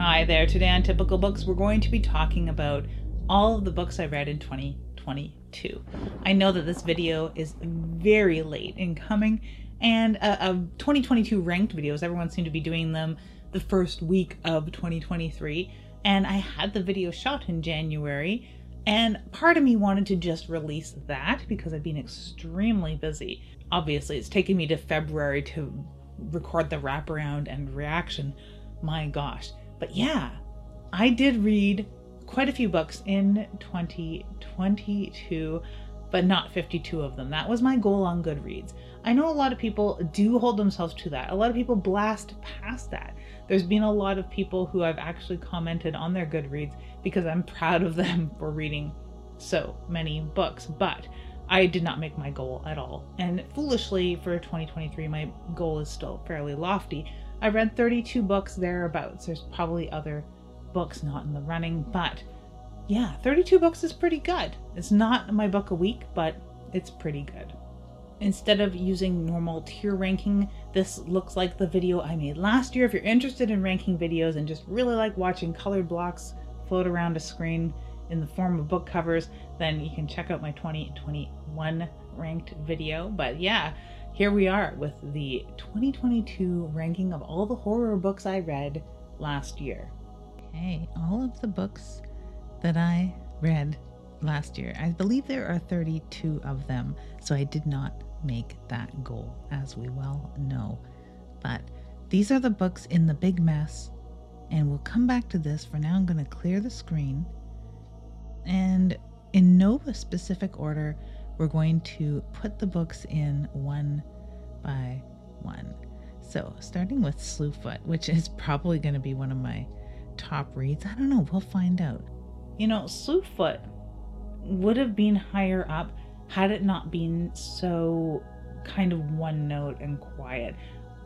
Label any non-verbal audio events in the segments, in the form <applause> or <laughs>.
Hi there. Today on Typical Books, we're going to be talking about all of the books I read in 2022. I know that this video is very late in coming, and uh, a, a 2022 ranked videos, everyone seemed to be doing them the first week of 2023. And I had the video shot in January, and part of me wanted to just release that because I've been extremely busy. Obviously, it's taken me to February to record the wraparound and reaction. My gosh. But yeah, I did read quite a few books in 2022, but not 52 of them. That was my goal on Goodreads. I know a lot of people do hold themselves to that. A lot of people blast past that. There's been a lot of people who I've actually commented on their Goodreads because I'm proud of them <laughs> for reading so many books, but I did not make my goal at all. And foolishly, for 2023, my goal is still fairly lofty I read 32 books thereabouts. There's probably other books not in the running, but yeah, 32 books is pretty good. It's not my book a week, but it's pretty good. Instead of using normal tier ranking, this looks like the video I made last year. If you're interested in ranking videos and just really like watching colored blocks float around a screen in the form of book covers, then you can check out my 2021 ranked video. But yeah, here we are with the 2022 ranking of all the horror books I read last year. Okay, all of the books that I read last year. I believe there are 32 of them, so I did not make that goal, as we well know. But these are the books in the big mess, and we'll come back to this. For now, I'm going to clear the screen. And in no specific order, we're going to put the books in one by one. So, starting with Slewfoot, which is probably going to be one of my top reads. I don't know, we'll find out. You know, Slewfoot would have been higher up had it not been so kind of one note and quiet.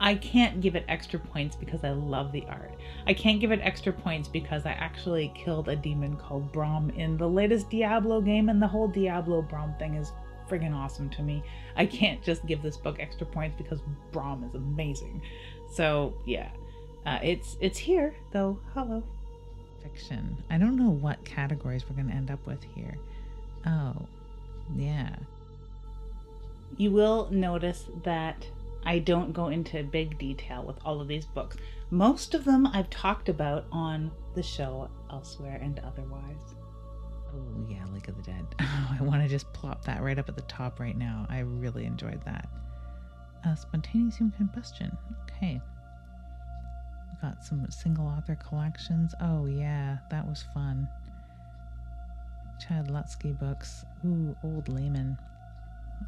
I can't give it extra points because I love the art. I can't give it extra points because I actually killed a demon called Brom in the latest Diablo game, and the whole Diablo Brom thing is friggin' awesome to me. I can't just give this book extra points because Brom is amazing. So yeah, uh, it's it's here though. Hello, fiction. I don't know what categories we're gonna end up with here. Oh, yeah. You will notice that I don't go into big detail with all of these books. Most of them I've talked about on the show elsewhere and otherwise. Oh, yeah, Lake of the Dead. <laughs> I want to just plop that right up at the top right now. I really enjoyed that. Uh, spontaneous human combustion. Okay. Got some single author collections. Oh, yeah, that was fun. Chad Lutzke books. Ooh, Old Laymon.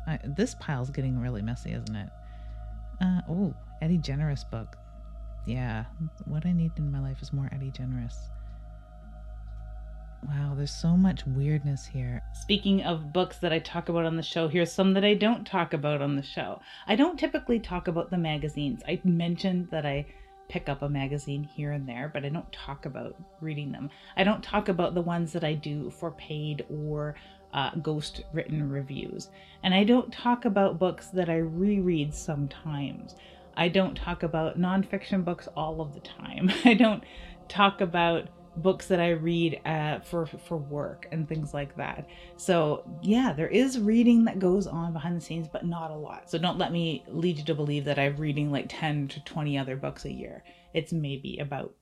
I, this pile's getting really messy, isn't it? Uh, oh, Eddie Generous book. Yeah, what I need in my life is more Eddie Generous. Wow, there's so much weirdness here. Speaking of books that I talk about on the show, here's some that I don't talk about on the show. I don't typically talk about the magazines. I mentioned that I pick up a magazine here and there, but I don't talk about reading them. I don't talk about the ones that I do for paid or uh, ghost written reviews. And I don't talk about books that I reread sometimes. I don't talk about nonfiction books all of the time. <laughs> I don't talk about books that I read uh, for for work and things like that. So yeah, there is reading that goes on behind the scenes, but not a lot. So don't let me lead you to believe that I'm reading like ten to twenty other books a year. It's maybe about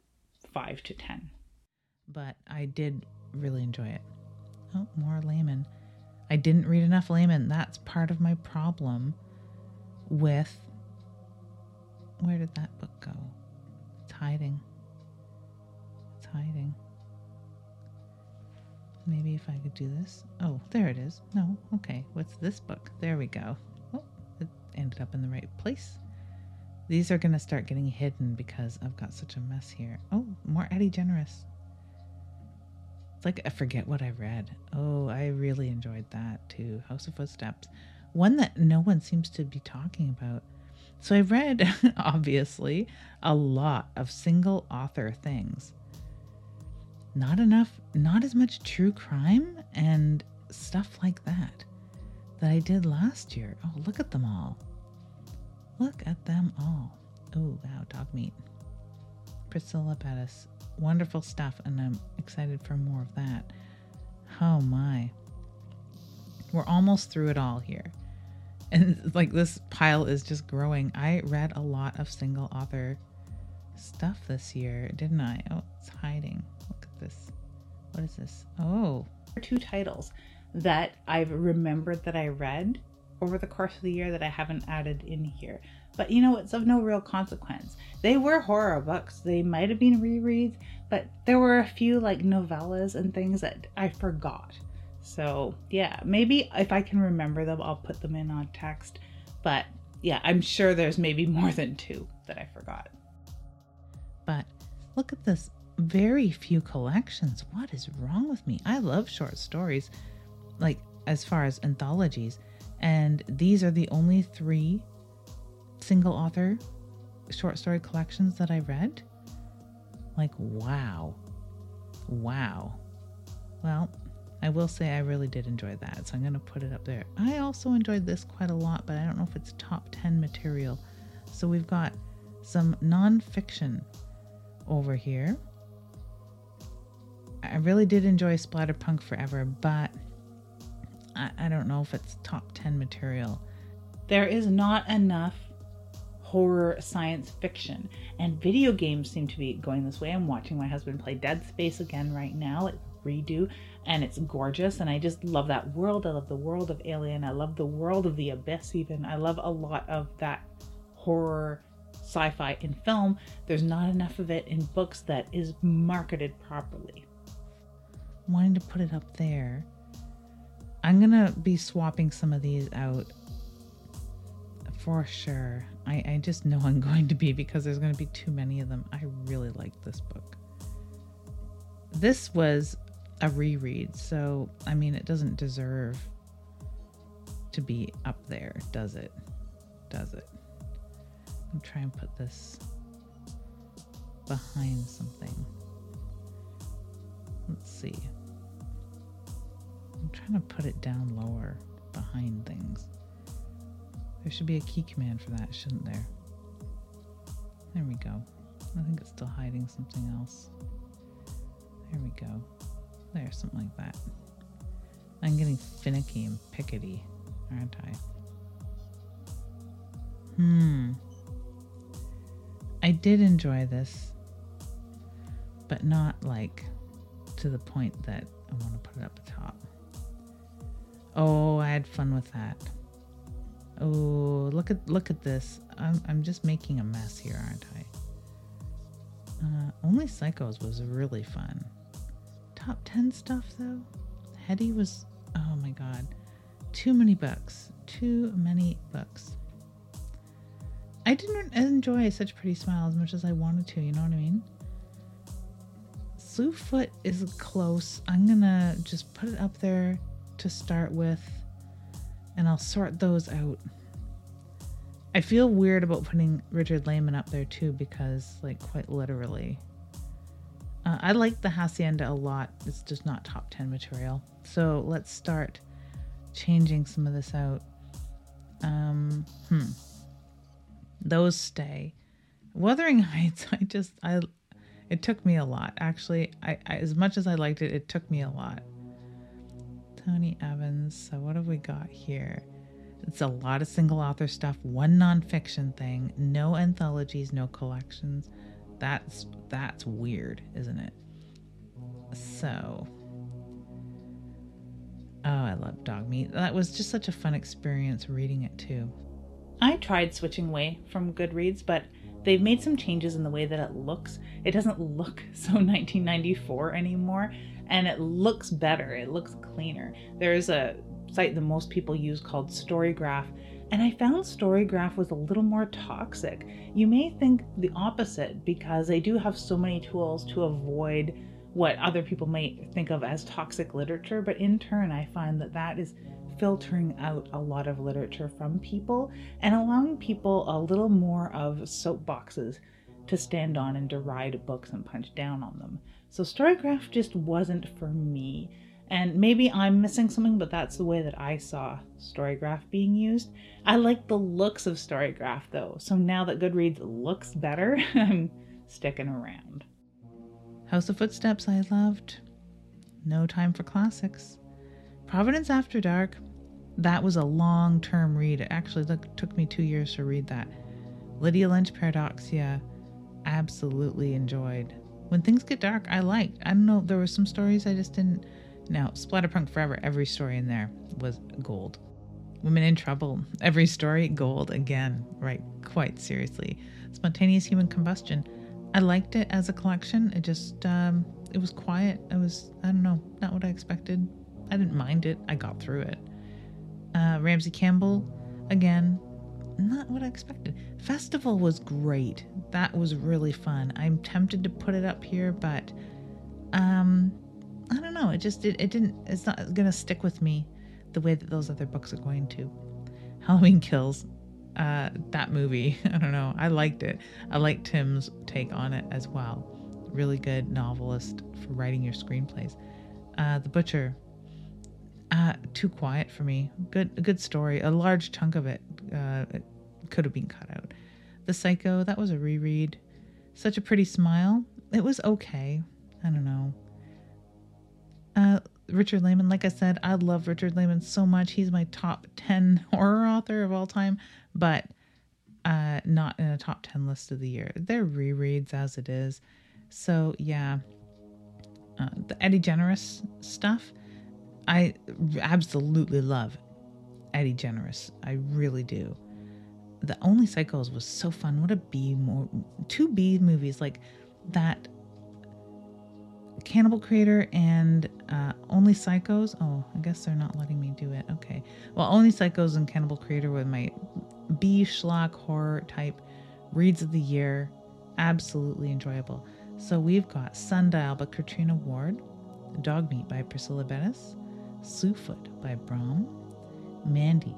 five to ten. But I did really enjoy it. Oh, more Laymon. I didn't read enough Laymon. That's part of my problem with. Where did that book go? It's hiding hiding. Maybe if I could do this. Oh, there it is. No, okay. What's this book? There we go. Oh, it ended up in the right place. These are going to start getting hidden because I've got such a mess here. Oh, more Eddie Generous. It's like I forget what I read. Oh, I really enjoyed that too. House of Footsteps. One that no one seems to be talking about. So I've read, <laughs> obviously, a lot of single author things not enough, not as much true crime and stuff like that that I did last year. Oh, look at them all. Look at them all. Oh, wow, dog meat. Priscilla Bettis. wonderful stuff, and I'm excited for more of that. Oh my. We're almost through it all here. <laughs> And like this pile is just growing. I read a lot of single author stuff this year, didn't I? Oh, it's hiding. This. What is this? Oh, two titles that I've remembered that I read over the course of the year that I haven't added in here. But you know, it's of no real consequence. They were horror books. They might have been rereads, but there were a few like novellas and things that I forgot. So, yeah, maybe if I can remember them, I'll put them in on text. But yeah, I'm sure there's maybe more than two that I forgot. But look at this very few collections. What is wrong with me? I love short stories, like as far as anthologies. And these are the only three single author short story collections that I read. Like, wow. Wow. Well, I will say I really did enjoy that, so I'm going to put it up there. I also enjoyed this quite a lot, but I don't know if it's top 10 material. So we've got some nonfiction over here. I really did enjoy Splatterpunk Forever, but I, I don't know if it's top 10 material. There is not enough horror science fiction, and video games seem to be going this way. I'm watching my husband play Dead Space again right now. It's redo, and it's gorgeous, and I just love that world. I love the world of Alien. I love the world of the Abyss, even. I love a lot of that horror sci fi in film. There's not enough of it in books that is marketed properly. Wanting to put it up there I'm gonna be swapping some of these out for sure. I, I just know I'm going to be because there's to be too many of them. I really like this book. This was a reread, so I mean, it doesn't deserve to be up there, does it? Does it? I'm trying to put this behind something. Let's see. I'm trying to put it down lower behind things. There should be a key command for that, shouldn't there? There we go. I think it's still hiding something else. There we go. There, something like that. I'm getting finicky and pickety, aren't I? Hmm. I did enjoy this, but not like to the point that I want to put it up the top. Oh, I had fun with that. Oh, look at look at this. I'm I'm just making a mess here, aren't I? Uh, only Psychos was really fun. Top ten stuff though. Hetty was. Oh my god, too many books. Too many books. I didn't enjoy such pretty smile as much as I wanted to. You know what I mean? Slewfoot is close. I'm gonna just put it up there to start with, and I'll sort those out. I feel weird about putting Richard Laymon up there too because, like, quite literally, uh, I like the Hacienda a lot. It's just not top 10 material. So let's start changing some of this out. Um, hmm. Those stay. Wuthering Heights, <laughs> I just, I, it took me a lot. Actually, I, I as much as I liked it, it took me a lot. Tony Evans. So, what have we got here? It's a lot of single author stuff, one nonfiction thing, no anthologies, no collections. That's that's weird, isn't it? So, oh, I love Dogmeat. That was just such a fun experience reading it too. I tried switching away from Goodreads, but they've made some changes in the way that it looks. It doesn't look <laughs> so 1994 anymore and it looks better, it looks cleaner. There's a site that most people use called Storygraph, and I found Storygraph was a little more toxic. You may think the opposite because they do have so many tools to avoid what other people might think of as toxic literature, but in turn, I find that that is filtering out a lot of literature from people and allowing people a little more of soapboxes to stand on and deride books and punch down on them. So Storygraph just wasn't for me. And maybe I'm missing something, but that's the way that I saw Storygraph being used. I like the looks of Storygraph though, so now that Goodreads looks better, <laughs> I'm sticking around. House of Footsteps, I loved. No Time for Classics. Providence After Dark, that was a long term read. It actually took me two years to read that. Lydia Lunch Paradoxia, absolutely enjoyed. When Things Get Dark, I liked. I don't know, there were some stories I just didn't. Now, Splatterpunk Forever, every story in there was gold. Women in Trouble, every story gold again, right? Quite seriously. Spontaneous Human Combustion, I liked it as a collection. It just, um, it was quiet. It was, I don't know, not what I expected. I didn't mind it. I got through it. Uh, Ramsey Campbell, again, not what I expected. Festival was great. That was really fun. I'm tempted to put it up here, but um, I don't know. It just it, it didn't. It's not gonna stick with me the way that those other books are going to. Halloween Kills. Uh, that movie. <laughs> I don't know. I liked it. I liked Tim's take on it as well. Really good novelist for writing your screenplays. Uh, the Butcher uh, too quiet for me. Good, good story. A large chunk of it, uh, it could have been cut out. The Psycho, that was a reread. Such a pretty smile. It was okay. I don't know. Uh, Richard Laymon, like I said, I love Richard Laymon so much. He's my top 10 <laughs> horror author of all time, but uh, not in a top 10 list of the year. They're rereads as it is. So, yeah. Uh, the Eddie Generous stuff, I absolutely love Eddie Generous. I really do. The Only Psychos was so fun. What a B more two B movies like that. Cannibal Creator and uh, Only Psychos. Oh, I guess they're not letting me do it. Okay. Well, Only Psychos and Cannibal Creator were my B schlock horror type reads of the year. Absolutely enjoyable. So we've got Sundial by Catriona Ward, Dog Meat by Priscilla Bettis, Slewfoot by Brom, Mandy.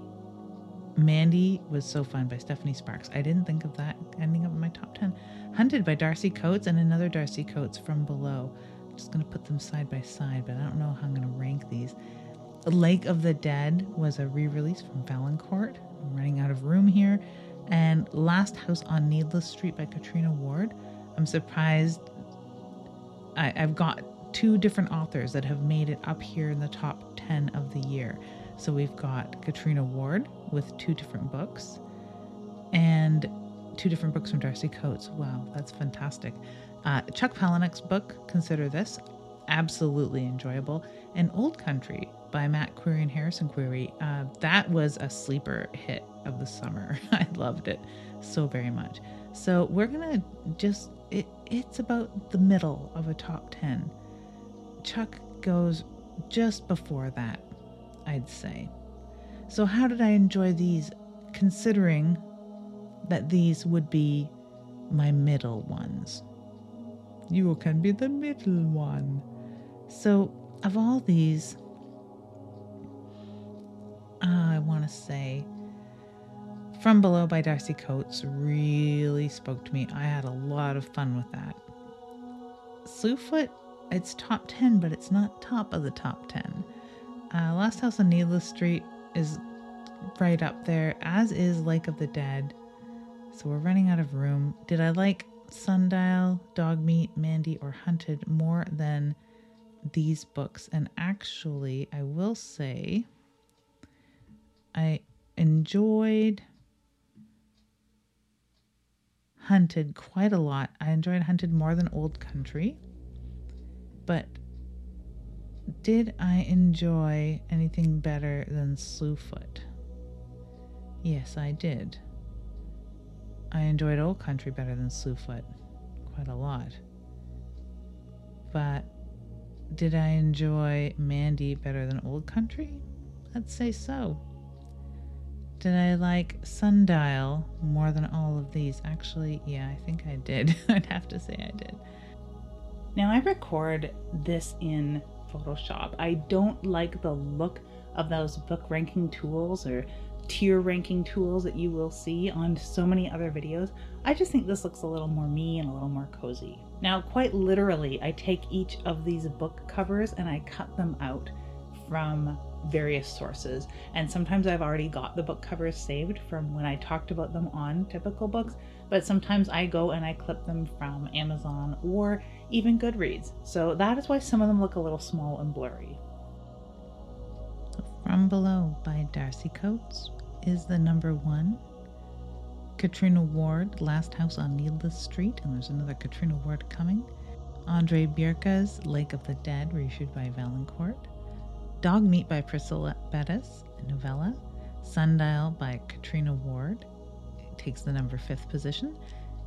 Mandy was so fun by Stephanie Sparks. I didn't think of that ending up in my top 10. Hunted by Darcy Coates and another Darcy Coates from below. I'm just going to put them side by side, but I don't know how I'm going to rank these. Lake of the Dead was a re release from Valancourt. I'm running out of room here. And Last House on Needless Street by Catriona Ward. I'm surprised I, have got two different authors that have made it up here in the top 10 of the year. So we've got Catriona Ward with two different books and two different books from Darcy Coates. Wow, that's fantastic. Uh, Chuck Palahniuk's book, Consider This, absolutely enjoyable. And Old Country by Matt Query and Harrison Query, uh, that was a sleeper hit of the summer. <laughs> I loved it so very much. So we're gonna just it, it's about the middle of a top 10 Chuck goes just before that, I'd say. So, how did I enjoy these, considering that these would be my middle ones? You can be the middle one. So, of all these, uh, I want to say From Below by Darcy Coates really spoke to me. I had a lot of fun with that. Slewfoot it's top 10, but it's not top of the top 10. Uh, Last House on Needless Street is right up there, as is Lake of the Dead. So we're running out of room. Did I like Sundial, Dogmeat, Mandy, or Hunted more than these books? And actually, I will say I enjoyed Hunted quite a lot. I enjoyed Hunted more than Old Country. But did I enjoy anything better than Slewfoot? Yes, I did. I enjoyed Old Country better than Slewfoot, quite a lot. But did I enjoy Mandy better than Old Country? I'd say so. Did I like Sundial more than all of these? Actually, yeah, I think I did. <laughs> I'd have to say I did. Now I record this in Photoshop. I don't like the look of those book ranking tools or tier ranking tools that you will see on so many other videos. I just think this looks a little more me and a little more cozy. Now, quite literally, I take each of these book covers and I cut them out from various sources. And sometimes I've already got the book covers saved from when I talked about them on typical books, but sometimes I go and I clip them from Amazon or even Goodreads. So that is why some of them look a little small and blurry. From Below by Darcy Coates is the number one. Catriona Ward, Last House on Needless Street, and there's another Catriona Ward coming. Andre Bjerke's Lake of the Dead, reissued by Valancourt. Dog Meat by Priscilla Bettis, novella. Sundial by Catriona Ward it takes the number fifth position.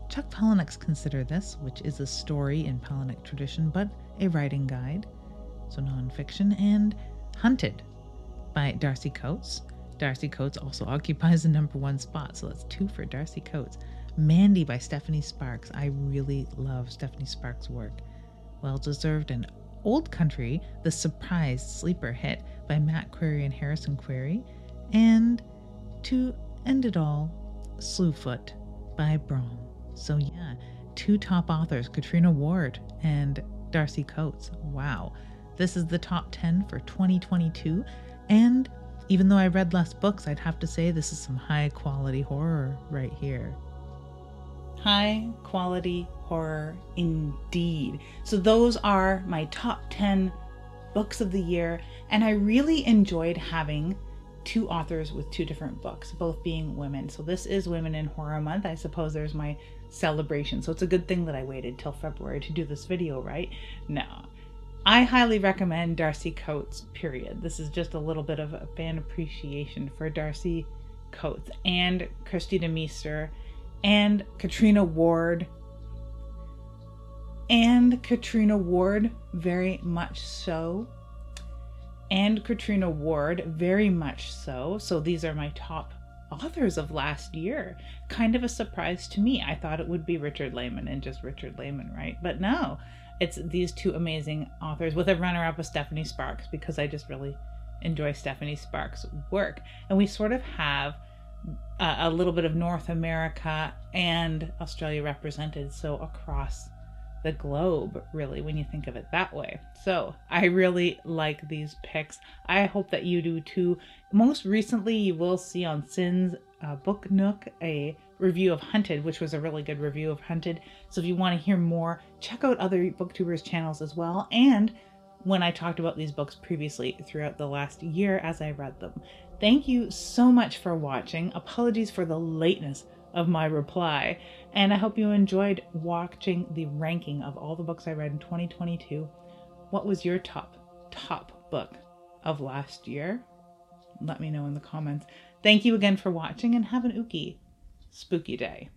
Chuck Palahniuk's Consider This, which is a story in Palahniuk tradition but a writing guide, so nonfiction. And Hunted by Darcy Coates. Darcy Coates also <laughs> occupies the number one spot, so that's two for Darcy Coates. Mandy by Stephanie Sparks. I really love Stephanie Sparks' work. Well deserved and Old Country, the surprise sleeper hit by Matt Query and Harrison Query. And to end it all, Slewfoot by Brom. So, yeah, two top authors, Catriona Ward and Darcy Coates. Wow. This is the top 10 for 2022. And even though I read less books, I'd have to say this is some high quality horror right here. High quality horror indeed. So, those are my top 10 books of the year. And I really enjoyed having two authors with two different books, both being women. So, this is Women in Horror Month. I suppose there's my celebration. So, it's a good thing that I waited till February to do this video, right? No. I highly recommend Darcy Coates, period. This is just a little bit of a fan appreciation for Darcy Coates and Christina Meester and Catriona Ward. And Catriona Ward, very much so. And Catriona Ward, very much so. So these are my top authors of last year. Kind of a surprise to me. I thought it would be Richard Laymon and just Richard Laymon, right? But no, it's these two amazing authors with a runner up of Stephanie Sparks because I just really enjoy Stephanie Sparks' work. And we sort of have a, little bit of North America and Australia represented, so across the globe, really, when you think of it that way. So I really like these picks. I hope that you do too. Most recently, you will see on Sin's uh, Book Nook a review of Hunted, which was a really good review of Hunted. So if you want to hear more, check out other booktubers' channels as well. And when I talked about these books previously throughout the last year as I read them. Thank you so much for watching. Apologies for the lateness of my reply. And I hope you enjoyed watching the ranking of all the books I read in 2022. What was your top, top book of last year? Let me know in the comments. Thank you again for watching and have an ookie spooky day.